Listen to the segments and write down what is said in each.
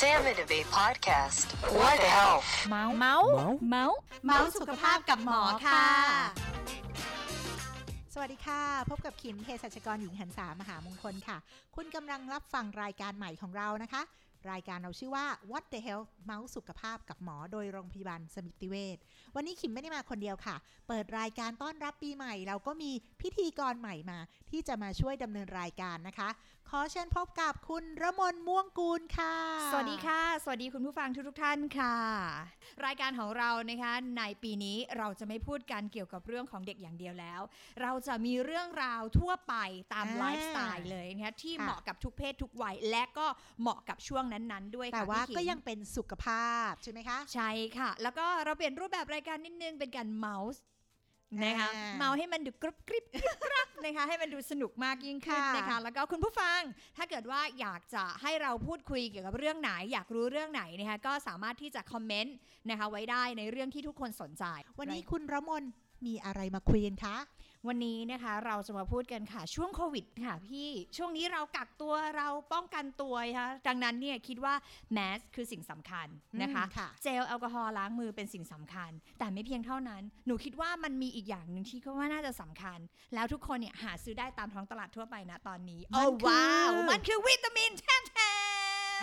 Sam Innovate Podcast. What the health? เมาส์เมาส์เมาส์เมาส์สุขภาพกับหมอค่ะ สวัสดีค่ะ พบกับคิมเภสัชกรหญิงหันษามหามงคลค่ะ คุณกำลังรับฟังรายการใหม่ของเรานะคะ รายการเราชื่อว่า What the Health เมาส์สุขภาพกับหมอโดยโรงพยาบาลสมิติเวชวันนี้คิมไม่ได้มาคนเดียวค่ะ เปิดรายการต้อนรับปีใหม่ เราก็มีพิธีกรใหม่มา ที่จะมาช่วยดำเนินรายการนะคะ ขอเชิญพบกับคุณระมนม่วงกูลค่ะ สวัสดีค่ะ สวัสดีคุณผู้ฟังทุกๆท่านค่ะ รายการของเรานะคะในปีนี้เราจะไม่พูดกันเกี่ยวกับเรื่องของเด็กอย่างเดียวแล้ว เราจะมีเรื่องราวทั่วไปตามอ่าไลฟ์สไตล์เลยนะคะที่ค่ะเหมาะกับทุกเพศทุกวัย และก็เหมาะกับช่วงนั้นๆ ด้วยค่ะแต่ว่าพี่ขิก็ยังเป็นสุขภาพใช่ไหมคะ ใช่ค่ะ แล้วก็เราเปลี่ยนรูปแบบรายการนิดนึงเป็นการเมาส์ นะคะอ่าเมาส์ให้มันดูกรุบกริบกริบกรับนะคะให้มันดูสนุกมากยิ่งขึ้นค่ะนะคะแล้วก็คุณผู้ฟัง ถ้าเกิดว่าอยากจะให้เราพูดคุยเกี่ยวกับเรื่องไหน อยากรู้เรื่องไหนนะคะก็สามารถที่จะคอมเมนต์นะคะไว้ได้ในเรื่องที่ทุกคนสนใจ วันนี้คุณระมนมีอะไรมาคุยกันคะ วันนี้นะคะเราจะมาพูดกันค่ะ ช่วงโควิดค่ะพี่ช่วงนี้เรากักตัวเราป้องกันตัวนะคะดังนั้นเนี่ยคิดว่าแมสคือสิ่งสำคัญนะคะอืมค่ะเจลแอลกอฮอล์ล้างมือเป็นสิ่งสำคัญ แต่ไม่เพียงเท่านั้น หนูคิดว่ามันมีอีกอย่างหนึ่งที่ก็ว่าน่าจะสำคัญ แล้วทุกคนเนี่ยหาซื้อได้ตามท้องตลาดทั่วไปนะตอนนี้มันโอ้คือว้าวมันคือวิตามินแท้แท้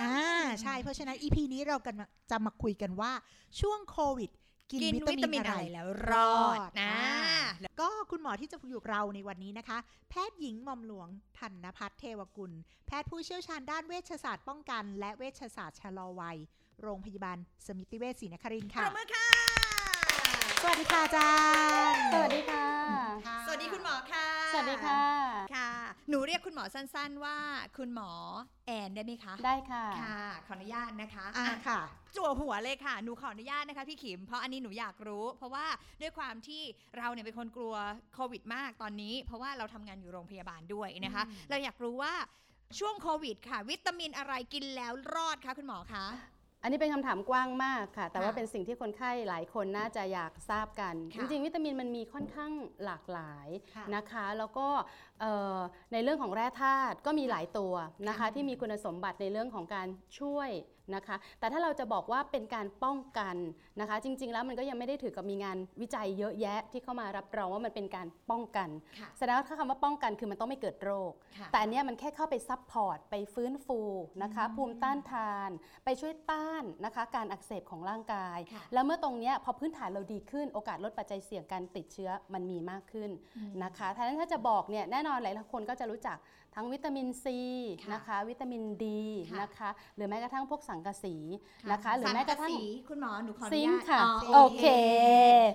อ่าใช่เพราะฉะนั้น EP นี้เรากันมาจะมาคุยกันว่าช่วงโควิด กินกินวิวิตาตามิมินนอะอะไรไรแล้วรอดนะแล้วก็คุณหมอที่จะอยู่กับเราในวันนี้นะคะ แพทย์หญิงหม่อมหลวงธันพัฒน์เทวกุล แพทย์ผู้เชี่ยวชาญด้านเวชศาสตร์ป้องกัน และเวชศาสตร์ชะลอวัย โรงพยาบาลสมิติเวชศรีนครินทร์ปค่ะรบมือค่ะสวัสดีค่ะอาจารย์ สวัสดีค่ะค่ะ สวัสดีคุณหมอค่ะ สวัสดีค่ะ ค่ะ หนูเรียกคุณหมอสั้นๆว่า คุณหมอแอนได้ไหมคะ ได้ค่ะ ค่ะ ขออนุญาตนะคะอ่าอะค่ะ จั่วหัวเลยค่ะ หนูขออนุญาตนะคะพี่ขิม เพราะอันนี้หนูอยากรู้ เพราะว่าด้วยความที่เราเนี่ยเป็นคนกลัวโควิดมากตอนนี้ เพราะว่าเราทำงานอยู่โรงพยาบาลด้วยนะคะอืมเราอยากรู้ว่าช่วงโควิด ค่ะ วิตามินอะไรกินแล้วรอดคะคุณหมอคะ อันนี้เป็นคำถามกว้างมากค่ะ แต่ว่าค่ะเป็นสิ่งที่คนไข้หลายคนน่าจะอยากทราบกันค่ะจริง ๆ วิตามินมันมีค่อนข้างหลากหลายค่ะนะคะ แล้วก็เอ่อในเรื่องของแร่ธาตุก็มีหลายตัวนะคะค่ะที่มีคุณสมบัติในเรื่องของการช่วย นะคะ แต่ถ้าเราจะบอกว่าเป็นการป้องกันนะคะ จริง ๆ แล้วมันก็ยังไม่ได้ถือกับมีงานวิจัยเยอะแยะที่เข้ามารับรองว่ามันเป็นการป้องกันค่ะแสดงว่าถ้าคำว่าป้องกันคือมันต้องไม่เกิดโรคค่ะแต่อันเนี้ยมันแค่เข้าไป support ไปฟื้นฟูนะคะอืมภูมิต้านทาน ไปช่วยต้านนะคะ การอักเสบของร่างกายค่ะแล้วเมื่อตรงเนี้ยพอพื้นฐานเราดีขึ้น โอกาสลดปัจจัยเสี่ยงการติดเชื้อมันมีมากขึ้นอืมนะคะท่านั้นถ้าจะบอกเนี่ยแน่นอนหลายคนก็จะรู้จัก ทั้งวิตามินซีค่ะนะคะ วิตามินดีค่ะนะคะ หรือแม้กระทั่งพวกสังกะสีนะคะ หรือแม้กระทั่งสังสีคุณหมอหนูขออนุซิงญาค์ตค่ะอ๋อโอเค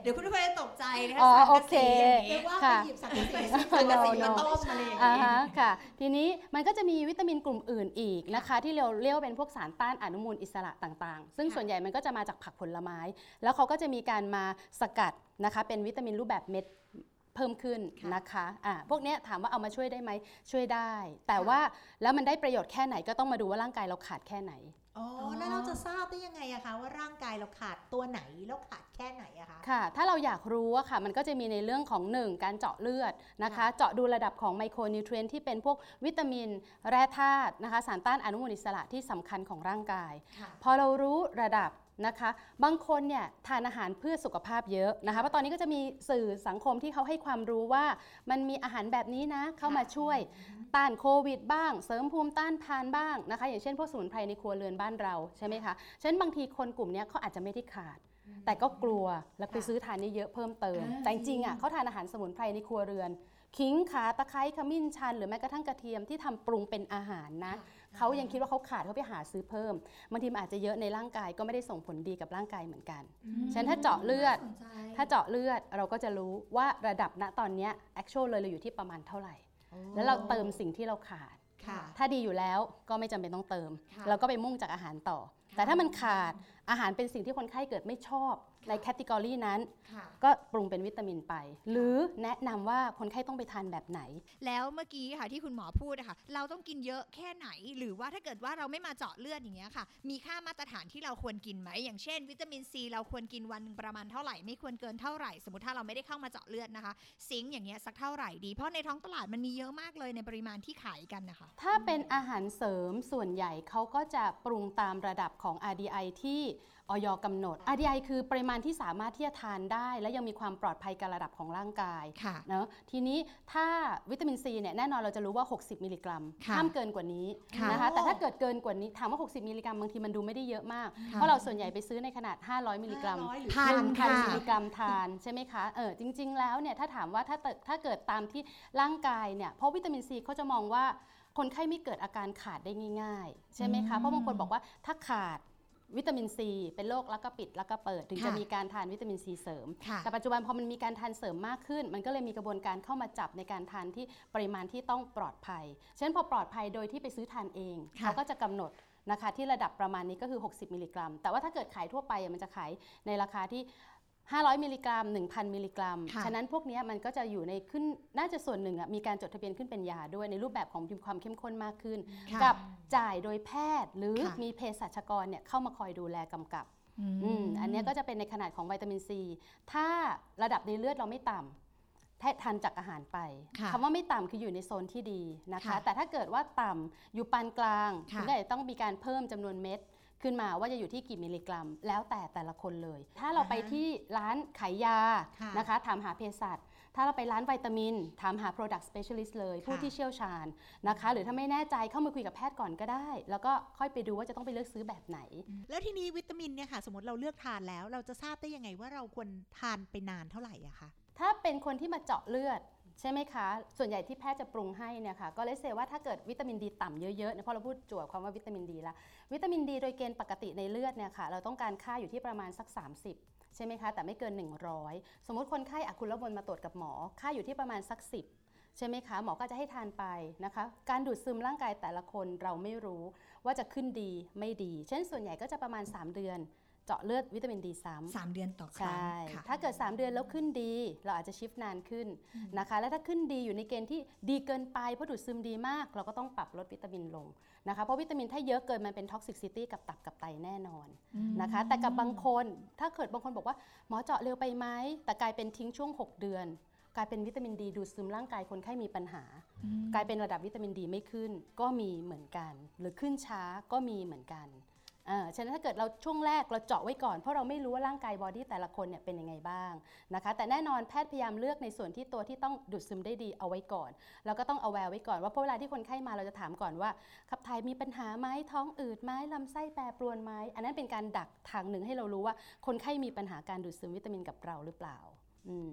เดี๋ยวคุณผู้ชมจะตกใจนะคะอ๋อสังกะโอเคสีอย่างเรีนี้ยกว่าไปค่ะหยิบสังกะสีสังกะสี No, มา no ต้มอะไรอย่างอ่านี้ฮะค่ะ ทีนี้มันก็จะมีวิตามินกลุ่มอื่นอีกนะคะ ที่เราเรียกว่าเป็นพวกสารต้านอนุมูลอิสระต่างๆ ซึ่งค่ะส่วนใหญ่มันก็จะมาจากผักผลไม้ แล้วเขาก็จะมีการมาสกัดนะคะ เป็นวิตามินรูปแบบเม็ด เพิ่มขึ้นค่ะนะคะอ่าพวกเนี้ยถามว่าเอามาช่วยได้ไหมช่วยได้ แต่ว่าแล้วมันได้ประโยชน์แค่ไหนก็ต้องมาดูว่าร่างกายเราขาดแค่ไหนอ๋อแล้วเราจะทราบได้ยังไงอะคะว่าร่างกายเราขาดตัวไหนแล้วขาดแค่ไหนอะคะค่ะ ถ้าเราอยากรู้อะค่ะ มันก็จะมีในเรื่องของ 1 การเจาะเลือดนะคะค่ะเจาะดูระดับของไมโครนิวเทรียนที่เป็นพวกวิตามิน แร่ธาตุนะคะ สารต้านอนุมูลอิสระที่สำคัญของร่างกายค่ะพอเรารู้ระดับ นะคะบางคนเนี่ยทานอาหารเพื่อสุขภาพเยอะนะคะเพราะตอนนี้ก็จะมีสื่อสังคมที่เขาให้ความรู้ว่ามันมีอาหารแบบนี้นะเข้ามาช่วยต้านโควิดบ้าง เสริมภูมิต้านทานบ้างนะคะ อย่างเช่นพวกสมุนไพรในครัวเรือนบ้านเราใช่ไหมคะฉะนั้นบางทีคนกลุ่มเนี้ยเขาอาจจะไม่ได้ขาดแต่ก็กลัวแล้วไปค่ะซื้อทานเยอะๆเพิ่มเติมอ่าแต่จริงๆอะเขาทานอาหารสมุนไพรในครัวเรือน ขิงขาตะไคร้ขมิ้นชัน หรือแม้กระทั่งกระเทียมที่ทำปรุงเป็นอาหารนะ เขายังคิดว่าเขาขาดเขาไปหาซื้อเพิ่มบางทีมันอาจจะเยอะในร่างกายก็ไม่ได้ส่งผลดีกับร่างกายเหมือนกันฉะนั้นถ้าเจาะเลือดน่าสนใจถ้าเจาะเลือดเราก็จะรู้ว่าระดับณตอนเนี้ย actual เลยเราอยู่ที่ประมาณเท่าไหร่ แล้วเราเติมสิ่งที่เราขาดค่ะถ้าดีอยู่แล้วก็ไม่จำเป็นต้องเติมค่ะเราก็ไปมุ่งจากอาหารต่อ แต่ถ้ามันขาดอาหารเป็นสิ่งที่คนไข้เกิดไม่ชอบ ใน category นั้นค่ะก็ปรุงเป็นวิตามินไป หรือแนะนำว่าคนไข้ต้องไปทานแบบไหน แล้วเมื่อกี้ค่ะที่คุณหมอพูดอะค่ะเราต้องกินเยอะแค่ไหน หรือว่าถ้าเกิดว่าเราไม่มาเจาะเลือดอย่างเงี้ยค่ะ มีค่ามาตรฐานที่เราควรกินไหม อย่างเช่น วิตามินซีเราควรกินวันหนึ่งประมาณเท่าไหร่ไม่ควรเกินเท่าไหร่ สมมติถ้าเราไม่ได้เข้ามาเจาะเลือดนะคะ zinc อย่างเงี้ยสักเท่าไหร่ดี เพราะในท้องตลาดมันมีเยอะมากเลยในปริมาณที่ขายกันนะคะ ถ้าเป็นอาหารเสริมส่วนใหญ่เขาก็จะปรุงตามระดับของ RDI ที่ อย. กำหนด RDI คือปริมาณที่สามารถที่จะทานได้ และยังมีความปลอดภัยกับระดับของร่างกายค่ะเนอะทีนี้ถ้าวิตามินซีเนี่ยแน่นอนเราจะรู้ว่า 60 มิลลิกรัมค่ะห้ามเกินกว่านี้ค่ะนะคะแต่ถ้าเกิดเกินกว่านี้ถามว่า 60 มิลลิกรัมบางทีมันดูไม่ได้เยอะมาก เพราะเราส่วนใหญ่ไปซื้อในขนาด 500 มิลลิกรัม500หรือพันหนึ่งพันค่ะมิลลิกรัมทานใช่ไหมคะเออจริง ๆ แล้วเนี่ยถ้าถามว่าถ้าเกิดถ้าเกิดตามที่ร่างกายเนี่ยเพราะวิตามินซีเขาจะมองว่าคนไข้ไม่เกิดอาการขาดได้ง่าย ๆ ใช่ไหมคะ เพราะบางคนบอกว่าถ้าขาด วิตามินซีเป็นโรคแล้วก็ปิดแล้วก็เปิด ถึงจะค่ะมีการทานวิตามินซีเสริมค่ะแต่ปัจจุบันพอมันมีการทานเสริมมากขึ้น มันก็เลยมีกระบวนการเข้ามาจับในการทานที่ปริมาณที่ต้องปลอดภัยฉะนั้นพอปลอดภัยโดยที่ไปซื้อทานเองค่ะเขาก็จะกำหนดนะคะที่ระดับประมาณนี้ก็คือ 60 มิลลิกรัม แต่ว่าถ้าเกิดขายทั่วไปอะมันจะขายในราคาที่ 500 มิลลิกรัม 1,000 มิลลิกรัม ค่ะฉะนั้นพวกเนี้ยมันก็จะอยู่ในขึ้น น่าจะส่วนหนึ่งอะมีการจดทะเบียนขึ้นเป็นยาด้วยในรูปแบบของมีความเข้มข้นมากขึ้น ค่ะกับจ่ายโดยแพทย์หรือค่ะ มีเภสัชกรเนี่ยเข้ามาคอยดูแลกำกับอืมอืมอันเนี้ยก็จะเป็นในขนาดของวิตามินซี ถ้าระดับในเลือดเราไม่ต่ำแททานจากอาหารไปค่ะคำว่าไม่ต่ำคืออยู่ในโซนที่ดีนะคะ ค่ะแต่ถ้าเกิดว่าต่ำอยู่ปานกลางค่ะถึงจะต้องมีการเพิ่มจำนวนเม็ด ขึ้นมาว่าจะอยู่ที่กี่มิลลิกรัม แล้วแต่แต่ละคนเลย ถ้าเราไปที่ร้านขายยาค่ะนะคะถามหาเภสัชถ้าเราไปร้านวิตามิน ถามหา product specialist เลย ผู้ค่ะที่เชี่ยวชาญนะคะ หรือถ้าไม่แน่ใจเข้ามาคุยกับแพทย์ก่อนก็ได้ แล้วก็ค่อยไปดูว่าจะต้องไปเลือกซื้อแบบไหน แล้วทีนี้วิตามินเนี่ยค่ะ สมมติเราเลือกทานแล้ว เราจะทราบได้ยังไงว่าเราควรทานไปนานเท่าไหร่อะคะถ้าเป็นคนที่มาเจาะเลือด ใช่ไหมคะ ส่วนใหญ่ที่แพทย์จะปรุงให้เนี่ยค่ะ ก็เลยเซว่าถ้าเกิดวิตามินดีต่ำเยอะๆเนี่ยพราะเราพูดจั่วความว่าวิตามินดีละวิตามินดีโดยเกณฑ์ปกติในเลือดเนี่ยค่ะ เราต้องการค่าอยู่ที่ประมาณสัก 30 ใช่ไหมคะ แต่ไม่เกิน 100 สมมติคนไข้อคุณระบนมาตรวจกับหมอ ค่าอยู่ที่ประมาณสัก 10ใช่ไหมคะ หมอก็จะให้ทานไปนะคะ การดูดซึมร่างกายแต่ละคนเราไม่รู้ว่าจะขึ้นดีไม่ดี เช่นส่วนใหญ่ก็จะประมาณ 3 เดือน เจาะเลือดวิตามินดีซ้ำสามเดือนต่อคใชรั้ง่ค่ะ ถ้าเกิด 3 เดือนแล้วขึ้นดี เราอาจจะชิฟนานขึ้นนะคะ แล้วถ้าขึ้นดีอยู่ในเกณฑ์ที่ดีเกินไปเพราะดูดซึมดีมาก เราก็ต้องปรับลดวิตามินลงนะคะ เพราะวิตามินถ้าเยอะเกินมันเป็น toxicity กับตับกับไตแน่นอนนะคะ แต่กับบางคนถ้าเกิดบางคนบอกว่าหมอเจาะเร็วไปไหมแต่กลายเป็นทิ้งช่วง 6 เดือน กลายเป็นวิตามินดีดูดซึมร่างกายคนไข้มีปัญหา กลายเป็นระดับวิตามินดีไม่ขึ้น ก็มีเหมือนกัน หรือขึ้นช้าก็มีเหมือนกันอ่า ฉะนั้นถ้าเกิดเราช่วงแรกเราเจาะไว้ก่อน เพราะเราไม่รู้ว่าร่างกาย body แต่ละคนเนี่ยเป็นยังไงบ้างนะคะแต่แน่นอนแพทย์พยายามเลือกในส่วนที่ตัวที่ต้องดูดซึมได้ดีเอาไว้ก่อน แล้วก็ต้องเอาแวร์ไว้ก่อนว่าเพราะเวลาที่คนไข้มาเราจะถามก่อนว่าขับถ่ายมีปัญหาไหมท้องอืดไหมลำไส้แปรปรวนไหมอันนั้นเป็นการดักทางหนึ่งให้เรารู้ว่า คนไข้มีปัญหาการดูดซึมวิตามินกับเราหรือเปล่าอืม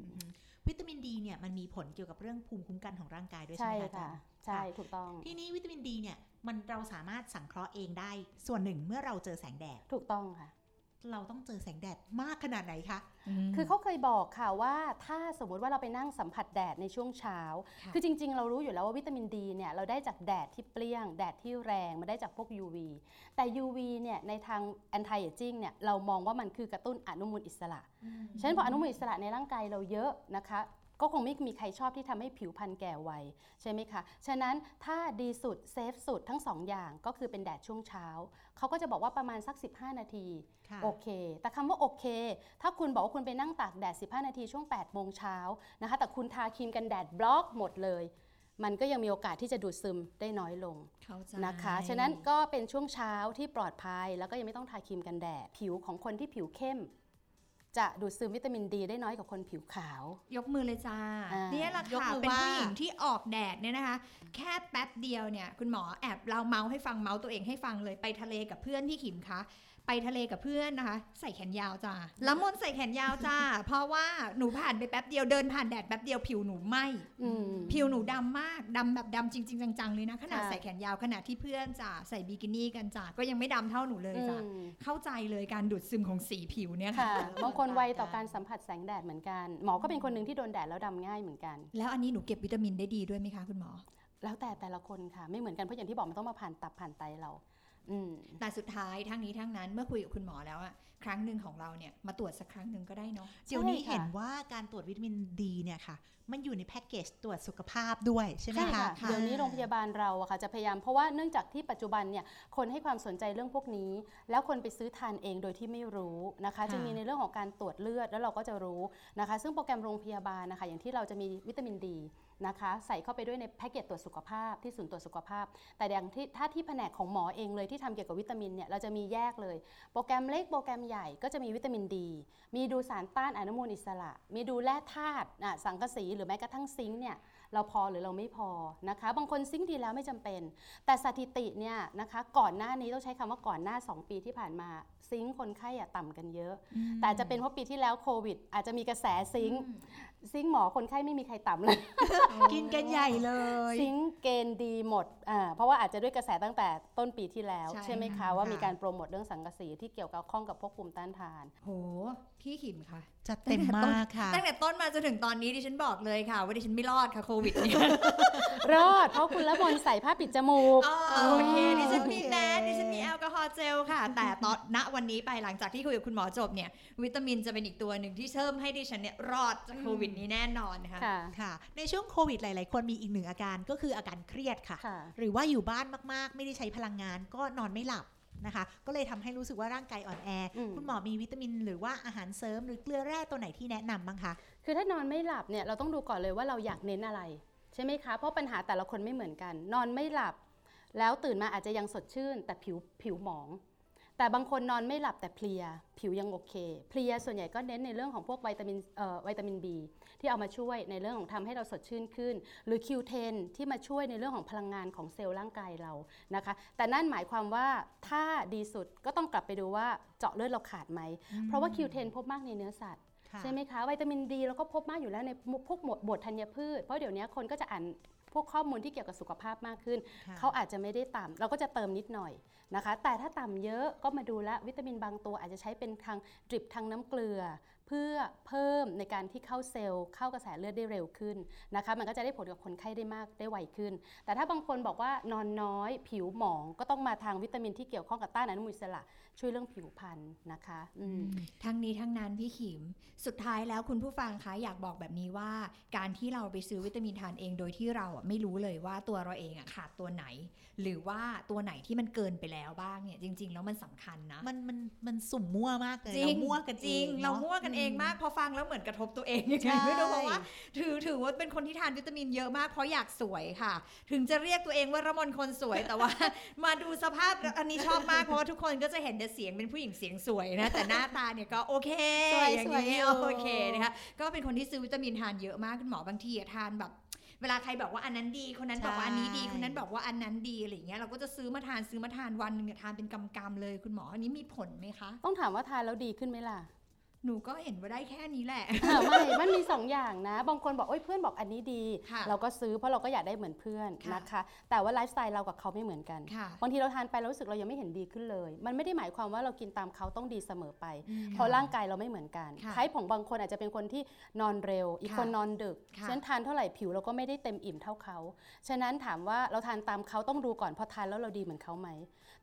วิตามินดีเนี่ยมันมีผลเกี่ยวกับเรื่องภูมิคุ้มกันของร่างกายด้วยใช่ใช่ไหมคะอาจาค่ะรย์ใช่ถูกต้อง ทีนี้วิตามินดีเนี่ย มันเราสามารถสังเคราะห์เองได้ ส่วนหนึ่งเมื่อเราเจอแสงแดด ถูกต้องค่ะ เราต้องเจอแสงแดดมากขนาดไหนคะ คือเขาเคยบอกค่ะว่าถ้าสมมุติว่าเราไปนั่งสัมผัสแดดในช่วงเช้าค่ะคือจริง ๆ เรารู้อยู่แล้วว่าวิตามินดีเนี่ยเราได้จากแดดที่เปรี้ยง แดดที่แรงมันได้จากพวก UV แต่ UV เนี่ยในทาง anti aging เนี่ยเรามองว่ามันคือกระตุ้นอนุมูลอิสระ ฉะนั้นพออนุมูลอิสระในร่างกายเราเยอะนะคะ ก็คงไม่มีใครชอบที่ทำให้ผิวพรรณแก่ไวใช่ไหมคะ ฉะนั้นถ้าดีสุดเซฟสุดทั้งสองอย่างก็คือเป็นแดดช่วงเช้า เขาก็จะบอกว่าประมาณสัก 15 นาทีค่ะโอเค แต่คำว่าโอเค ถ้าคุณบอกว่าคุณไปนั่งตากแดด 15 นาทีช่วง 8 โมงเช้านะคะ แต่คุณทาครีมกันแดดบล็อกหมดเลยมันก็ยังมีโอกาสที่จะดูดซึมได้น้อยลงเข้าใจนะคะ ฉะนั้นก็เป็นช่วงเช้าที่ปลอดภัย แล้วก็ยังไม่ต้องทาครีมกันแดด ผิวของคนที่ผิวเข้ม จะดูดซึมวิตามินดีได้น้อยกว่าคนผิวขาว ยกมือเลยจ้าอ่าเนี่ยแหละยกค่ะมือเป็นว่าผู้หญิงที่ออกแดดเนี่ยนะคะ แค่แป๊บเดียวเนี่ย คุณหมอแอบเราเมาส์ให้ฟังเมาส์ตัวเองให้ฟังเลยไปทะเลกับเพื่อนพี่ขิมคะ ไปทะเลกับเพื่อนนะคะ ใส่แขนยาวจ้าแล้วมนใส่แขนยาวจ้า เพราะว่าหนูผ่านไปแป๊บเดียวเดินผ่านแดดแป๊บเดียวผิวหนูไหมอืมผิวหนูดำมากดำแบบดำจริง ๆ จังๆเลยนะขนาดค่ะใส่แขนยาวขนาดที่เพื่อนจ้าใส่บิกินี่กันจ้าก็ยังไม่ดำเท่าหนูเลยจ้าอืมเข้าใจเลยการดูดซึมของสีผิวเนี่ยค่ะค่ะบางคนไวต่อการสัมผัสแสงแดดเหมือนกัน หมอก็เป็นคนหนึ่งที่โดนแดดแล้วดำง่ายเหมือนกัน แล้วอันนี้หนูเก็บวิตามินได้ดีด้วยไหมคะคุณหมอแล้วแต่แต่ละคนค่ะไม่เหมือนกันเพราะอย่างที่บอกมันต้องมาผ่านตับผ่านไตเราอืม แต่สุดท้ายทั้งนี้ทั้งนั้นเมื่อคุยกับคุณหมอแล้วอะครั้งหนึ่งของเราเนี่ยมาตรวจสักครั้งหนึ่งก็ได้เนาะเดี๋ยวนี้ใช่ค่ะเห็นว่าการตรวจวิตามินดีเนี่ยค่ะ มันอยู่ในแพ็กเกจตรวจสุขภาพด้วยใช่ไหมใช่คะค่ะเดี๋ยวนี้โรงพยาบาลเราอะค่ะจะพยายามเพราะว่าเนื่องจากที่ปัจจุบันเนี่ยคนให้ความสนใจเรื่องพวกนี้ แล้วคนไปซื้อทานเองโดยที่ไม่รู้นะคะค่ะจะมีในเรื่องของการตรวจเลือดแล้วเราก็จะรู้นะคะ ซึ่งโปรแกรมโรงพยาบาลนะคะ อย่างที่เราจะมีวิตามินดี นะคะใส่เข้าไปด้วยในแพ็กเกจตรวจสุขภาพที่ศูนย์ตรวจสุขภาพ แต่อย่างที่ถ้าที่แผนกของหมอเองเลยที่ทำเกี่ยวกับวิตามินเนี่ยเราจะมีแยกเลย โปรแกรมเล็กโปรแกรมใหญ่ก็จะมีวิตามินดี มีดูสารต้านอนุมูลอิสระ มีดูแร่ธาตุอะสังกะสีหรือแม้กระทั่งซิงค์เนี่ย เราพอหรือเราไม่พอนะคะ บางคนซิงค์ดีแล้วไม่จำเป็น แต่สถิติเนี่ยนะคะก่อนหน้านี้ต้องใช้คำว่าก่อนหน้า 2 ปีที่ผ่านมาซิงค์คนไข้อะต่ำกันเยอะ แต่อาจจะเป็นเพราะปีที่แล้วโควิด อาจจะมีกระแสซิงค์ซิงค์หมอคนไข้ไม่มีใครต่ำเลย กินกันใหญ่เลย ซิงค์เกณฑ์ดีหมดอ่าเพราะว่าอาจจะด้วยกระแสตั้งแต่ต้นปีที่แล้ว ใช่ใช่ไหมค่ะคะว่าค่ะมีการโปรโมทเรื่องสังกะสีที่เกี่ยวกับข้องกับพวกภูมิต้านทาน โห พี่ขิมค่ะจัดเต็มมากค่ะ ตั้งแต่ต้นมาจนถึงตอนนี้ดิฉันบอกเลยค่ะ ว่าดิฉันไม่รอดค่ะโควิดเนี่ยรอดเพราะคุณละมนใส่ผ้าปิดจมูกอ๋อโอเคดิฉันมีโอเคแมสดิฉันมีแอลกอฮอล์เจลค่ะ แต่ตอนณวันนี้ไปหลังจากที่คุยกับคุณหมอจบเนี่ยวิตามินจะเป็นอีกตัวหนึ่งที่เชื่อมให้ดิฉันเนี่ยรอดจากโควิดนี้แน่นอนนะคะค่ะค่ะ ในช่วงโควิดหลาย ๆ คนมีอีกหนึ่งอาการก็คืออาการเครียดค่ะค่ะ หรือว่าอยู่บ้านมาก ๆ ไม่ได้ใช้พลังงาน ก็นอนไม่หลับนะคะ ก็เลยทำให้รู้สึกว่าร่างกายอ่อนแออมคุณหมอมีวิตามิน หรือว่าอาหารเสริมหรือเกลือแร่ตัวไหนที่แนะนำบ้างคะ คือถ้านอนไม่หลับเนี่ยเราต้องดูก่อนเลยว่าเราอยากเน้นอะไร ใช่ไหมคะ เพราะปัญหาแต่ละคนไม่เหมือนกัน นอนไม่หลับ แล้วตื่นมาอาจจะยังสดชื่น แต่ผิวผิวหมอง แต่บางคนนอนไม่หลับแต่เพลีย ผิวยังโอเค เพลียส่วนใหญ่ก็เน้นในเรื่องของพวกวิตามินเอ่อวิตามิน B ที่เอามาช่วยในเรื่องของทำให้เราสดชื่นขึ้น หรือ Q10 ที่มาช่วยในเรื่องของพลังงานของเซลล์ร่างกายเรานะคะ แต่นั่นหมายความว่าถ้าดีสุดก็ต้องกลับไปดูว่าเจาะเลือดเราขาดไหมเพราะว่า Q10 พบมากในเนื้อสัตว์ ใช่ไหมคะวิตามินดีเราก็พบมากอยู่แล้วในพวกหมวดบทธัญพืช เพราะเดี๋ยวนี้คนก็จะอ่านพวกข้อมูลที่เกี่ยวกับสุขภาพมากขึ้นค่ะเขาอาจจะไม่ได้ต่ำเราก็จะเติมนิดหน่อยนะคะ แต่ถ้าต่ำเยอะก็มาดูแลววิตามินบางตัวอาจจะใช้เป็นทางดริปทางน้ำเกลือ เพื่อเพิ่มในการที่เข้าเซลล์เข้ากระแสเลือดได้เร็วขึ้นนะคะมันก็จะได้ผลกับคนไข้ได้มากได้ไวขึ้น แต่ถ้าบางคนบอกว่านอนน้อย ผิวหมองก็ต้องมาทางวิตามินที่เกี่ยวข้องกับต้านอนุมูลอิสระ ช่วยเรื่องผิวพรรณนะคะอืมทั้งนี้ทั้งนั้นพี่ขิม สุดท้ายแล้วคุณผู้ฟังคะอยากบอกแบบนี้ว่า การที่เราไปซื้อวิตามินทานเองโดยที่เราอะไม่รู้เลยว่าตัวเราเองอะขาดตัวไหน หรือว่าตัวไหนที่มันเกินไปแล้วบ้างเนี่ยจริง ๆ แล้วมันสำคัญนะ มันมันมันสุ่มมั่วมากเลยจริง เรามั่วกันจริงองเรานะมั่วกันเองมากพอฟังแล้วเหมือนกระทบตัวเองยังไงใช่ไม่รู้เพราะว่าถือถือว่าเป็นคนที่ทานวิตามินเยอะมากเพราะอยากสวยค่ะ ถึงจะเรียกตัวเองว่าระมนคนสวยแต่ว่า มาดูสภาพอันนี้ชอบมากเพราะว่าทุกคนก็จะเห็นแต่เสียงเป็นผู้หญิงเสียงสวยนะ แต่หน้าตาเนี่ยก็โอเคสวยอย่างสวยนี้อยู่โอเคนะคะก็เป็นคนที่ซื้อวิตามินทานเยอะมากคุณหมอบางทีอะทานแบบเวลาใครบอกว่าอันนั้นดี คนนั้นบอกว่าอันนี้ดีใช่คนนั้นบอกว่าอันนั้นดีอะไรอย่างเงี้ยเราก็จะซื้อมาทานซื้อมาทานวันหนึงเนี่ยทานเป็นกำๆเลยคุณหมออันนี้มีผลไหมคะ ต้องถามว่าทานแล้วดีขึ้นไหมล่ะ หนูก็เห็นว่าได้แค่นี้แหละอะไม่ มันมีสองอย่างนะ บางคนบอก โอ้ยเพื่อนบอกอันนี้ดีค่ะเราก็ซื้อเพราะเราก็อยากได้เหมือนเพื่อนค่ะนะคะ แต่ว่าไลฟ์สไตล์เรากับเขาไม่เหมือนกันค่ะบางทีเราทานไปเรารู้สึกเรายังไม่เห็นดีขึ้นเลย มันไม่ได้หมายความว่าเรากินตามเขาต้องดีเสมอไปอืมเพราะร่างกายเราไม่เหมือนกันค่ะไทป์ของบางคนอาจจะเป็นคนที่นอนเร็ว อีกค่ะคนนอนดึกค่ะฉะนั้นทานเท่าไหร่ผิวเราก็ไม่ได้เต็มอิ่มเท่าเขา ฉะนั้นถามว่าเราทานตามเขาต้องดูก่อนพอทานแล้วเราดีเหมือนเขาไหม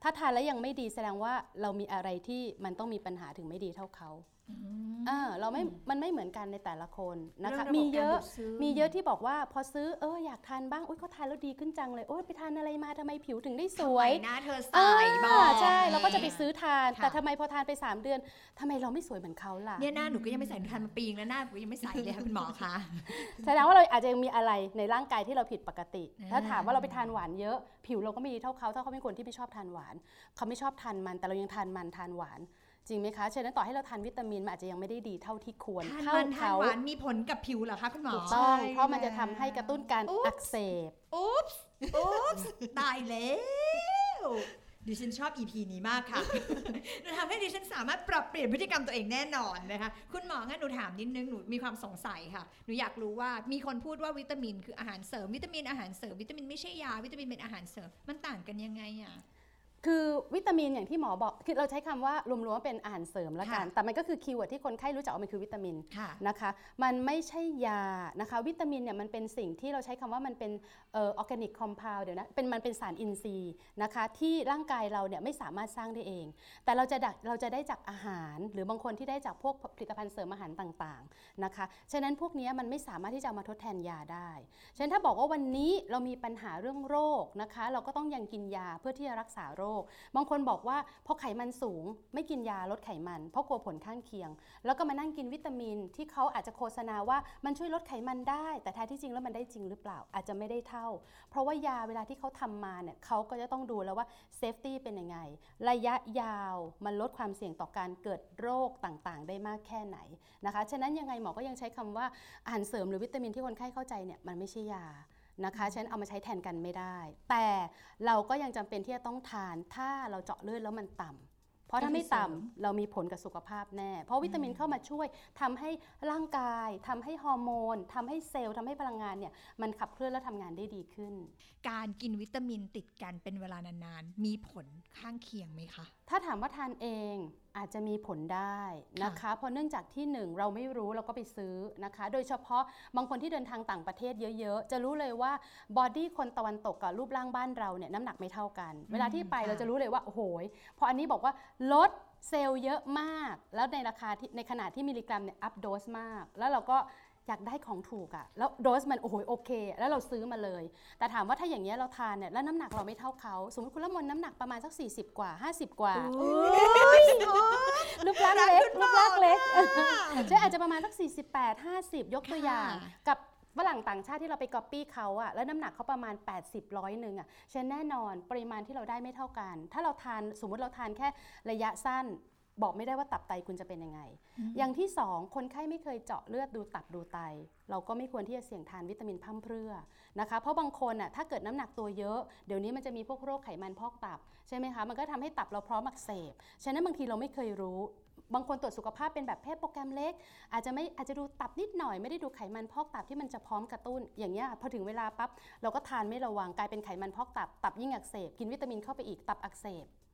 ถ้าทานแล้วยังไม่ดีแสดงว่าเรามีอะไรที่มันต้องมีปัญหาถึงไม่ดีเท่าเขา อืมอ่าเราไม่มันไม่เหมือนกันในแต่ละคนนะคะเรื่องระบบมีเยอะการดูดซึมมีเยอะที่บอกว่าพอซื้อเอออยากทานบ้างอุ้ยเขาทานแล้วดีขึ้นจังเลยโอ้ยไปทานอะไรมาทำไมผิวถึงได้สวยทำไมหน้าเธอใสอ่าบอกใช่เราก็จะไปซื้อทานค่ะแต่ทำไมพอทานไป 3 เดือนทำไมเราไม่สวยเหมือนเขาล่ะเนี่ยหน้าหนูก็ยังไม่ใส่หนูทานมาปีนึงแล้วหน้าหนูก็ยังไม่ใส่เลยค่ะคุณหมอคะแสดงว่าเราอาจจะยังมีอะไรในร่างกายที่เราผิดปกติอ่าถ้าถามว่าเราไปทานหวานเยอะ ผิวเราก็ไม่ดีเท่าเขาถ้าเขาเป็นคนที่ไม่ชอบทานหวานเขาไม่ชอบทานมัน แต่เรายังทานมันทานหวาน จริงไหมคะ ฉะนั้นต่อให้เราทานวิตามินมันอาจจะยังไม่ได้ดีเท่าที่ควรทานเท่ามันทานเขาหวานมีผลกับผิวเหรอคะคุณหมอถูกต้องใช่เพราะมันจะทำให้กระตุ้นการอุ๊บอักเสบอุ๊บส์อุ๊บส์ตายแล้วดิฉันชอบ EP นี้มากค่ะจะทำให้ดิฉันสามารถปรับเปลี่ยนพฤติกรรมตัวเองแน่นอนนะคะ คุณหมองั้นหนูถามนิดนึง หนูมีความสงสัยค่ะ หนูอยากรู้ว่ามีคนพูดว่าวิตามินคืออาหารเสริม วิตามินอาหารเสริม วิตามินไม่ใช่ยา วิตามินเป็นอาหารเสริม มันต่างกันยังไงอะ คือวิตามินอย่างที่หมอบอกคือเราใช้คำว่ารวมๆว่าเป็นอาหารเสริมแล้วกันค่ะแต่มันก็คือ keyword ที่คนไข้รู้จักว่ามันคือวิตามินค่ะนะคะ มันไม่ใช่ยานะคะ วิตามินเนี่ยมันเป็นสิ่งที่เราใช้คำว่ามันเป็นเออ organic comple เดี๋ยวนะเป็นมันเป็นสารอินทรีย์นะคะ ที่ร่างกายเราเนี่ยไม่สามารถสร้างได้เอง แต่เราจะดักเราจะได้จากอาหาร หรือบางคนที่ได้จากพวกผลิตภัณฑ์เสริมอาหารต่างๆนะคะฉะนั้นพวกเนี้ยมันไม่สามารถที่จะเอามาทดแทนยาได้ฉะนั้นถ้าบอกว่าวันนี้เรามีปัญหาเรื่องโรคนะคะ เราก็ต้องยังกินยาเพื่อที่จะรักษาโรค บางคนบอกว่าพอไขมันสูงไม่กินยาลดไขมัน เพราะกลัวผลข้างเคียง แล้วก็มานั่งกินวิตามินที่เขาอาจจะโฆษณาว่ามันช่วยลดไขมันได้ แต่แท้ที่จริงแล้วมันได้จริงหรือเปล่าอาจจะไม่ได้เท่า เพราะว่ายาเวลาที่เขาทำมาเนี่ยเขาก็จะต้องดูแล้วว่า safety เป็นยังไง ระยะยาวมันลดความเสี่ยงต่อการเกิดโรคต่างๆ ได้มากแค่ไหนนะคะ ฉะนั้นยังไงหมอก็ยังใช้คำว่าอาหารเสริมหรือวิตามินที่คนไข้เข้าใจเนี่ยมันไม่ใช่ยา นะคะฉะนันเอามาใช้แทนกันไม่ได้ แต่เราก็ยังจำเป็นที่จะต้องทาน ถ้าเราเจาะเลือดแล้วมันต่ำเพราะถ้าไม่ต่ำเรามีผลกับสุขภาพแน่ เพราะวิตามินเข้ามาช่วยทำให้ร่างกายทำให้ฮอร์โมนทำให้เซลล์ทำให้พลังงานเนี่ยมันขับเคลื่อนและทำงานได้ดีขึ้น การกินวิตามินติดกันเป็นเวลานานๆมีผลข้างเคียงไหมคะ ถ้าถามว่าทานเอง อาจจะมีผลได้นะคะ เพราะเนื่องจากที่หนึ่งเราไม่รู้เราก็ไปซื้อนะคะ โดยเฉพาะบางคนที่เดินทางต่างประเทศเยอะๆ จะรู้เลยว่าบอดี้คนตะวันตกกับรูปร่างบ้านเราเนี่ยน้ำหนักไม่เท่ากัน เวลาที่ไปค่ะเราจะรู้เลยว่าโอ้โหยพออันนี้บอกว่าลดเซลล์เยอะมาก แล้วในราคาที่ในขนาดที่มิลลิกรัมเนี่ยอัพโดสมาก แล้วเราก็ อยากได้ของถูกอะแล้วโดสมันโอ้โหโอเค แล้วเราซื้อมาเลย แต่ถามว่าถ้าอย่างเงี้ยเราทานเนี่ยแล้วน้ำหนักเราไม่เท่าเขาสมมติคุณละมนน้ำหนักประมาณสัก 40 กว่า 50 กว่ารูปร่างเล็กรูปร่างเล็กใช่อาจจะประมาณสัก 48 50 ยกตัวอย่างค่ะกับฝรั่งต่างชาติที่เราไปก๊อปปี้เขาอะแล้วน้ำหนักเขาประมาณ 80ร้อยหนึ่งอะฉะนั้นแน่นอนปริมาณที่เราได้ไม่เท่ากัน ถ้าเราทานสมมุติเราทานแค่ระยะสั้น บอกไม่ได้ว่าตับไตคุณจะเป็นยังไง อย่างที่สองคนไข้ไม่เคยเจาะเลือดดูตับดูไต เราก็ไม่ควรที่จะเสี่ยงทานวิตามินพร่ำเพรื่อนะคะ เพราะบางคนอะถ้าเกิดน้ำหนักตัวเยอะ เดี๋ยวนี้มันจะมีพวกโรคไขมันพอกตับใช่ไหมคะ มันก็ทำให้ตับเราพร้อมอักเสบ ฉะนั้นบางทีเราไม่เคยรู้บางคนตรวจสุขภาพเป็นแบบเพศโปรแกรมเล็ก อาจจะไม่อาจจะดูตับนิดหน่อยไม่ได้ดูไขมันพอกตับที่มันจะพร้อมกระตุ้น อย่างเงี้ยพอถึงเวลาปั๊บเราก็ทานไม่ระวังกลายเป็นไขมันพอกตับตับยิ่งอักเสบกินวิตามินเข้าไปอีกตับอักเสบม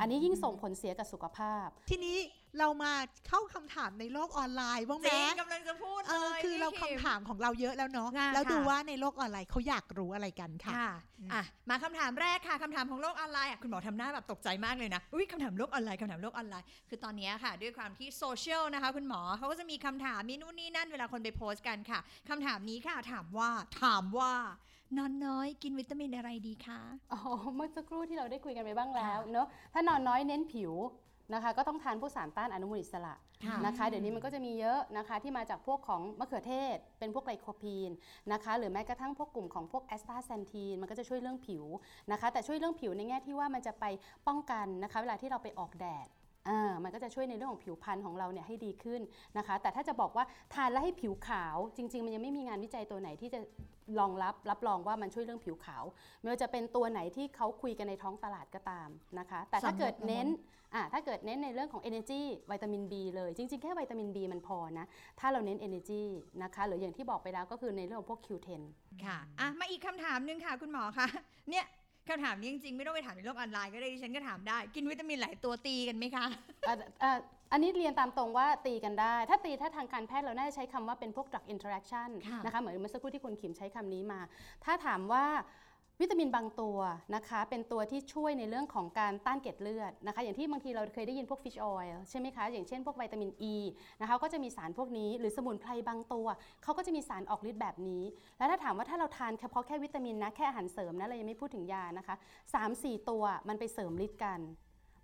อันนี้ยิ่งส่งผลเสียกับสุขภาพ ทีนี้เรามาเข้าคำถามในโลกออนไลน์บ้างไหจมริงกำลังจะพูดเออเลยคือเราพี่คำมถามของเราเยอะแล้วเนาะค่ะแล้วดูค่ะว่าในโลกออนไลน์เขาอยากรู้อะไรกันค่ะค่ะอะ มาคำถามแรกค่ะคำถามของโลกออนไลน์อะคุณหมอทำหน้าแบบตกใจมากเลยนะอุ้ยคำถามโลกออนไลน์คำถามโลกออนไลน์ คือตอนเนี้ยค่ะ ด้วยความที่โซเชียลนะคะคุณหมอเขาก็จะมีคำถามมีนู่นนี่นั่นเวลาคนไปโพสต์กันค่ะคำถามนี้ค่ะถามว่าถามว่า นอนน้อยกินวิตามินอะไรดีคะ อ๋อ เมื่อสักครู่ที่เราได้คุยกันไปบ้างแล้วค่ะเนอะถ้านอนน้อยเน้นผิวนะคะก็ต้องทานพวกสารต้านอนุมูลอิสระค่ะนะคะเดี๋ยวนี้มันก็จะมีเยอะนะคะที่มาจากพวกของมะเขือเทศ เป็นพวกไกลโคพีนนะคะหรือแม้กระทั่งพวกกลุ่มของพวกแอสตาแซนทีนมันก็จะช่วยเรื่องผิวนะคะแต่ช่วยเรื่องผิวในแง่ที่ว่ามันจะไปป้องกันนะคะเวลาที่เราไปออกแดดอ่า มันก็จะช่วยในเรื่องของผิวพรรณของเราเนี่ยให้ดีขึ้นนะคะ แต่ถ้าจะบอกว่าทานแล้วให้ผิวขาวจริง ๆ มันยังไม่มีงานวิจัยตัวไหนที่จะรองรับรับรองว่ามันช่วยเรื่องผิวขาวไม่ว่าจะเป็นตัวไหนที่เขาคุยกันในท้องตลาดก็ตามนะคะ แต่ถ้าเกิดเน้นอะถ้าเกิดเน้นในเรื่องของ energy วิตามิน B เลยจริง ๆ แค่วิตามิน B มันพอนะ ถ้าเราเน้น energy นะคะ หรืออย่างที่บอกไปแล้วก็คือในเรื่องของพวก Q10 ค่ะอะมาอีกคำถามหนึงค่ะคุณหมอคะเนี่ย คำถามนี้จริงๆ ไม่ต้องไปถามในโลกออนไลน์ก็ได้ดิฉันก็ถามได้ กินวิตามินหลายตัวตีกันไหมคะอะอะอันนี้เรียนตามตรงว่าตีกันได้ ถ้าตีถ้าทางการแพทย์เราน่าจะใช้คำว่าเป็นพวก drug interaction ค่ะนะคะเหมือนเมื่อสักครู่ที่คุณขิมใช้คำนี้มา ถ้าถามว่า วิตามินบางตัวนะคะเป็นตัวที่ช่วยในเรื่องของการต้านเกล็ดเลือดนะคะ อย่างที่บางทีเราเคยได้ยินพวก fish oil ใช่ไหมคะ อย่างเช่นพวกวิตามิน E นะคะก็จะมีสารพวกนี้ หรือสมุนไพรบางตัวเขาก็จะมีสารออกฤทธิ์แบบนี้ แล้วถ้าถามว่าถ้าเราทานเฉพาะแค่วิตามินนะแค่อาหารเสริมนะเรายังไม่พูดถึงยานะคะ3-4 ตัวมันไปเสริมฤทธิ์กัน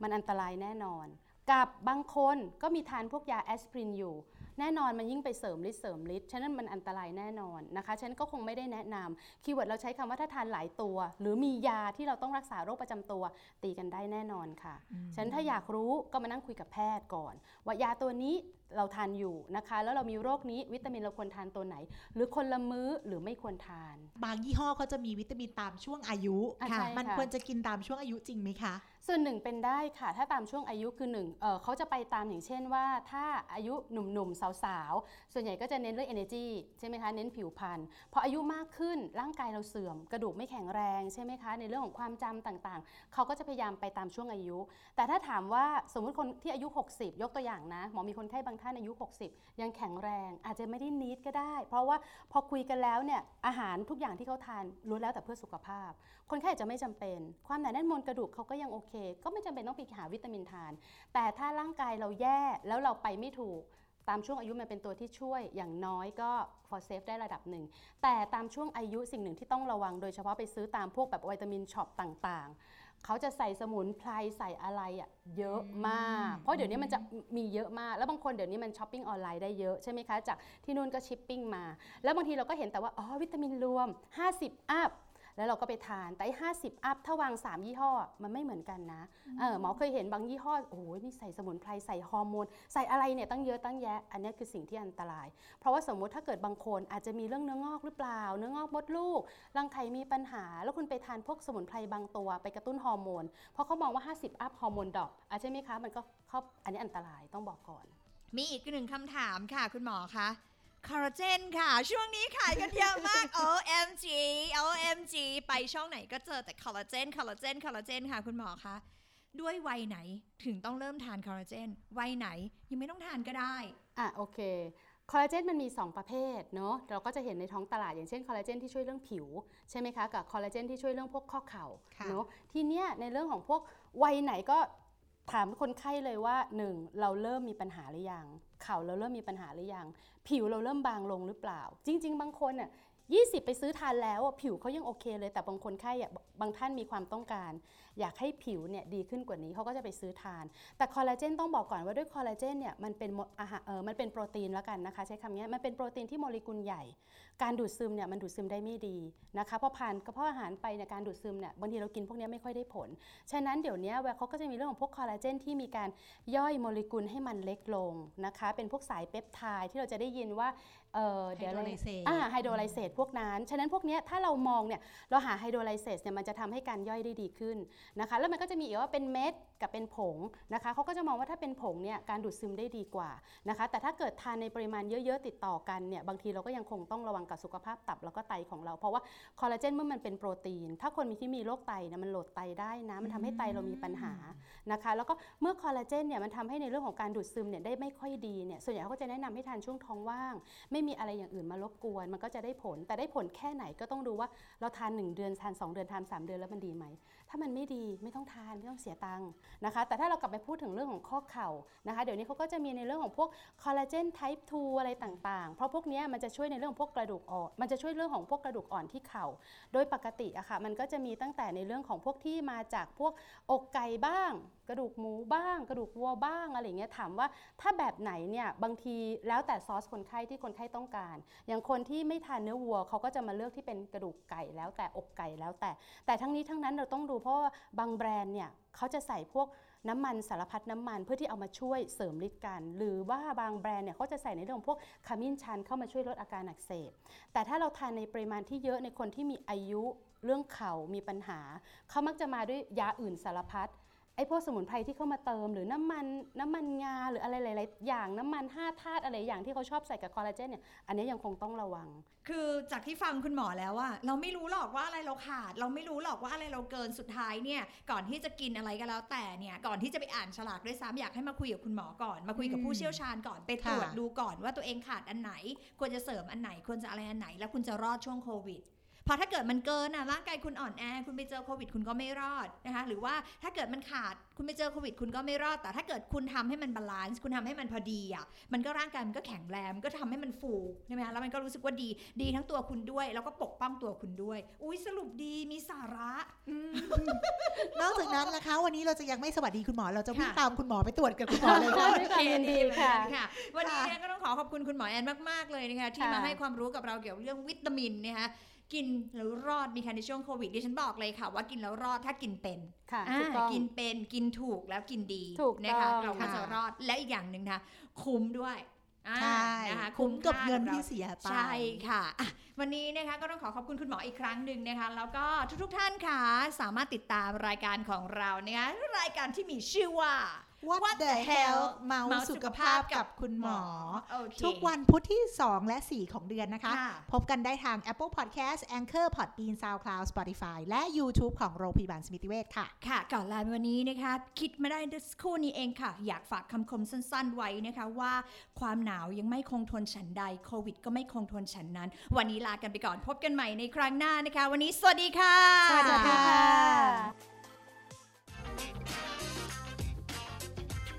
มันอันตรายแน่นอน กับบางคนก็มีทานพวกยาแอสไพรินอยู่ แน่นอนมันยิ่งไปเสริมฤทธิ์เสริมฤทธิ์ฉะนั้นมันอันตรายแน่นอนนะคะฉะนั้นก็คงไม่ได้แนะนำ keyword เราใช้คำว่าถ้าทานหลายตัว หรือมียาที่เราต้องรักษาโรคประจำตัว ตีกันได้แน่นอนค่ะฉะนั้นถ้าอยากรู้ก็มานั่งคุยกับแพทย์ก่อน ว่ายาตัวนี้เราทานอยู่นะคะ แล้วเรามีโรคนี้วิตามินเราควรทานตัวไหน หรือคนละมื้อหรือไม่ควรทาน บางยี่ห้อเขาจะมีวิตามินตามช่วงอายุอะใช่มันค่ะควรจะกินตามช่วงอายุจริงไหมคะ ส่วนหนึ่งเป็นได้ค่ะ ถ้าตามช่วงอายุคือหนึ่งเเขาจะไปตามอย่างเช่นว่า ถ้าอายุหนุ่มๆสาวๆ ส่วนใหญ่ก็จะเน้นเรื่อง energy ใช่ไหมคะ เน้นผิวพรรณพออายุมากขึ้นร่างกายเราเสื่อม กระดูกไม่แข็งแรงใช่ไหมคะ ในเรื่องของความจำต่างๆ เขาก็จะพยายามไปตามช่วงอายุ แต่ถ้าถามว่าสมมุติคนที่อายุ 60 ยกตัวอย่างนะ หมอมีคนไข้บางท่านอายุ 60 ยังแข็งแรง อาจจะไม่ได้นิดก็ได้ เพราะว่าพอคุยกันแล้วเนี่ยอาหารทุกอย่างที่เขาทานล้วนแล้วแต่เพื่อสุขภาพ คนไข้อาจจะไม่จำเป็น ความหนาแน่นมวลกระดูกเขาก็ยังโอเคก็ไม่จำเป็นต้องไปหาวิตามินทาน แต่ถ้าร่างกายเราแย่แล้วเราไปไม่ถูกตามช่วงอายุมันเป็นตัวที่ช่วยอย่างน้อยก็ for safe ได้ระดับหนึ่ง แต่ตามช่วงอายุสิ่งหนึ่งที่ต้องระวังโดยเฉพาะไปซื้อตามพวกแบบวิตามินช็อปต่างๆ เขาจะใส่สมุนไพรใส่อะไรอะเยอะมาก เพราะเดี๋ยวนี้มันจะมีเยอะมาก แล้วบางคนเดี๋ยวนี้มันช้อปปิ้งออนไลน์ได้เยอะใช่ไหมคะ จากที่นู่นก็ชิปปิ้งมา แล้วบางทีเราก็เห็นแต่ว่าอ๋อวิตามินรวม 50 อัพ แล้วเราก็ไปทานแต่ไอ้50อัพถ้าวาง 3 ยี่ห้อมันไม่เหมือนกันนะเออหมอเคยเห็นบางยี่ห้อโอ้โหนี่ใส่สมุนไพรใส่ฮอร์โมนใส่อะไรเนี่ยตั้งเยอะตั้งแยะ อันนี้คือสิ่งที่อันตราย เพราะว่าสมมุติถ้าเกิดบางคนอาจจะมีเรื่องเนื้องอกหรือเปล่า เนื้องอกมดลูกรังไข่มีปัญหา แล้วคุณไปทานพวกสมุนไพรบางตัวไปกระตุ้นฮอร์โมนเพราะเขามองว่า 50 up ฮอร์โมน drop อะใช่ไหมคะมันก็เข้าอันนี้อันตรายต้องบอกก่อน มีอีกหนึ่งคำถามค่ะคุณหมอคะ คอลลาเจนค่ะ ช่วงนี้ขายกันเยอะมาก OMG OMG ไปช่องไหนก็เจอแต่คอลลาเจนคอลลาเจนคอลลาเจนค่ะคุณหมอคะด้วยวัยไหนถึงต้องเริ่มทานคอลลาเจนวัยไหนยังไม่ต้องทานก็ได้ อะโอเคคอลลาเจนมันมี 2 ประเภทเนาะเราก็จะเห็นในท้องตลาดอย่างเช่นคอลลาเจนที่ช่วยเรื่องผิวใช่ไหมคะกับคอลลาเจนที่ช่วยเรื่องพวกข้อเข่าค่ะเนาะทีเนี้ยในเรื่องของพวกวัยไหนก็ ถามคนไข้เลยว่า 1. เราเริ่มมีปัญหาหรือยังเข่าเราเริ่มมีปัญหาหรือยัง ผิวเราเริ่มบางลงหรือเปล่า จริง ๆ บางคนอะ20 ไปซื้อทานแล้วผิวเขายังโอเคเลยแต่บางคนไข้อะบางท่านมีความต้องการอยากให้ผิวเนี่ยดีขึ้นกว่านี้เขาก็จะไปซื้อทาน แต่คอลลาเจนต้องบอกก่อนว่าด้วยคอลลาเจนเนี่ยมันเป็นโมอาหารเออมันเป็นโปรตีนแล้วกันนะคะ ใช้คำนี้มันเป็นโปรตีนที่โมเลกุลใหญ่ การดูดซึมเนี่ยมันดูดซึมได้ไม่ดีนะคะเพราะผ่านกระเพาะอาหารไปเนี่ยการดูดซึมเนี่ยบางทีเรากินพวกเนี้ยไม่ค่อยได้ผล ฉะนั้นเดี๋ยวเนี้ยเวลาเขาก็จะมีเรื่องของพวกคอลลาเจนที่มีการย่อยโมเลกุลให้มันเล็กลงนะคะเป็นพวกสายเปปไทด์ที่เราจะได้ยินว่าเออเดี๋ยวอะไร hydrolysate อ่า hydrolysate พวกนั้น ฉะนั้นพวกเนี้ยถ้าเรามองเนี่ยเราหา hydrolysate เนี่ยมันจะทำให้การย่อยได้ดีขึ้นนะคะแล้วมันก็จะมีอีกว่าเป็นเม็ดกับเป็นผงนะคะเขาก็จะมองว่าถ้าเป็นผงเนี่ยการดูดซึมได้ดีกว่านะคะแต่ถ้าเกิดทานในปริมาณเยอะๆ ติดต่อกันเนี่ยบางทีเราก็ยังคงต้องระวังกับสุขภาพตับแล้วก็ไตของเรา เพราะว่าคอลลาเจนเมื่อมันเป็นโปรตีน ถ้าคนมีที่มีโรคไตเนี่ยมันโหลดไตได้นะมันทำให้ไตเรามีปัญหานะคะแล้วก็เมื่อคอลลาเจนเนี่ยมันทำให้ในเรื่องของการดูดซึมเนี่ยได้ไม่ค่อยดีเนี่ยส่วนใหญ่เขาก็จะแนะนำให้ทานช่วงท้องว่าง ไม่มีอะไรอย่างอื่นมารบกวน มันก็จะได้ผลแต่ได้ผลแค่ไหนก็ต้องดูว่าเราทาน 1 เดือนทาน 2 เดือนทาน3เดือนแล้วมันดีไหม ถ้ามันไม่ดีไม่ต้องทานไม่ต้องเสียตังค์นะคะ แต่ถ้าเรากลับไปพูดถึงเรื่องของข้อเข่านะคะ เดี๋ยวนี้เขาก็จะมีในเรื่องของพวกคอลลาเจนไทป์2อะไรต่างๆ เพราะพวกนี้มันจะช่วยในเรื่องของพวกกระดูกอ่อน มันจะช่วยเรื่องของพวกกระดูกอ่อนที่เข่า โดยปกติอะค่ะมันก็จะมีตั้งแต่ในเรื่องของพวกที่มาจากพวกอกไก่บ้าง ระดูกหมูบ้าง กระดูกวัวบ้างอะไรเงี้ยถามว่าถ้าแบบไหนเนี่ยบางทีแล้วแต่ซอสคนไข้ที่คนไข้ต้องการ อย่างคนที่ไม่ทานเนื้อวัวเขาก็จะมาเลือกที่เป็นกระดูกไก่แล้วแต่อกไก่แล้วแต่ แต่ทั้งนี้ทั้งนั้นเราต้องดูเพราะว่าบางแบรนด์เนี่ยเขาจะใส่พวกน้ำมันสารพัดน้ำมันเพื่อที่เอามาช่วยเสริมฤทธิ์กัน หรือว่าบางแบรนด์เนี่ยเขาจะใส่ในเรื่องของพวกขมิ้นชันเข้ามาช่วยลดอาการอักเสบ แต่ถ้าเราทานในปริมาณที่เยอะในคนที่มีอายุเรื่องเข่ามีปัญหา เขามักจะมาด้วยยาอื่นสารพัด ไอ้พวกสมุนไพรที่เข้ามาเติมหรือน้ำมันน้ำมันงาหรืออะไรหลายๆอย่างน้ำมันห้าธาตุอะไรอย่างที่เขาชอบใส่กับคอลลาเจนเนี่ยอันนี้ยังคงต้องระวัง คือจากที่ฟังคุณหมอแล้วว่าเราไม่รู้หรอกว่าอะไรเราขาด เราไม่รู้หรอกว่าอะไรเราเกินสุดท้ายเนี่ยก่อนที่จะกินอะไรก็แล้วแต่เนี่ยก่อนที่จะไปอ่านฉลากด้วยซ้ำอยากให้มาคุยกับคุณหมอก่อน มาคุยกับผู้เชี่ยวชาญก่อนไปตรวจค่ะดูก่อนว่าตัวเองขาดอันไหน ควรจะเสริมอันไหนควรจะอะไรอันไหน แล้วคุณจะรอดช่วงโควิดเพราะถ้าเกิดมันเกินอะร่างกายคุณอ่อนแอ คุณไปเจอโควิด คุณก็ไม่รอดนะคะหรือว่าถ้าเกิดมันขาดคุณไปเจอโควิด คุณก็ไม่รอด แต่ถ้าเกิดคุณทำให้มัน balance คุณทำให้มันพอดีอะมันก็ร่างกายมันก็แข็งแรงมันก็ทำให้มันฟูใช่ไหมคะแล้วมันก็รู้สึกว่าดีดีทั้งตัวคุณด้วย แล้วก็ปกป้องตัวคุณด้วย อุ้ยสรุปดีมีสาระอืมนอกจากนั้นนะคะ วันนี้เราจะยังไม่สวัสดีคุณหมอ เราจะวิ่งค่ะตามคุณหมอไปตรวจกับคุณหมอเลยค่ะค่ะด้วยความยินดีค่ะค่ะวันนี้เนี่ยก็ต้องขอขอบคุณคุณหมอแอนมากๆเลยนะคะที่ค่ะมาให้ความรู้กับเราเกี่ยวกับเรื่องวิตามินนะคะ กินแล้วรอดมีค่ะในช่วงโควิดดิฉันบอกเลยค่ะ ว่ากินแล้วรอดถ้ากินเป็นค่ะอ่าถูกต้องกินเป็นกินถูกแล้วกินดีถูกนะคะต้องเราก็ค่ะจะรอดและอีกอย่างหนึ่งนะคุ้มด้วยอ่าใช่นะคะคุ้มกับค่าเงินราที่เสียไปใช่ค่ะอะวันนี้นะคะก็ต้องขอขอบคุณคุณหมออีกครั้งหนึ่งนะคะแล้วก็ทุกๆท่านค่ะสามารถติดตามรายการของเรานะคะรายการที่มีชื่อว่า What the hell เมาสุขภาพกับคุณหมอโอเคทุกวันพุธที่ 2 และ 4 ของเดือนนะคะค่ะพบกันได้ทาง Apple Podcast Anchor Podbean SoundCloud Spotify และ YouTube ของโรงพยาบาลสมิติเวชค่ะ ค่ะ ก่อนลาไปวันนี้นะคะ คิดมาได้สักครู่นี้เองค่ะ อยากฝากคำคมสั้นๆไว้นะคะว่าความหนาวยังไม่คงทนฉันใดโควิด ก็ไม่คงทนฉันนั้น วันนี้ลากันไปก่อนพบกันใหม่ในครั้งหน้านะคะ วันนี้สวัสดีค่ะ สวัสดีค่ะ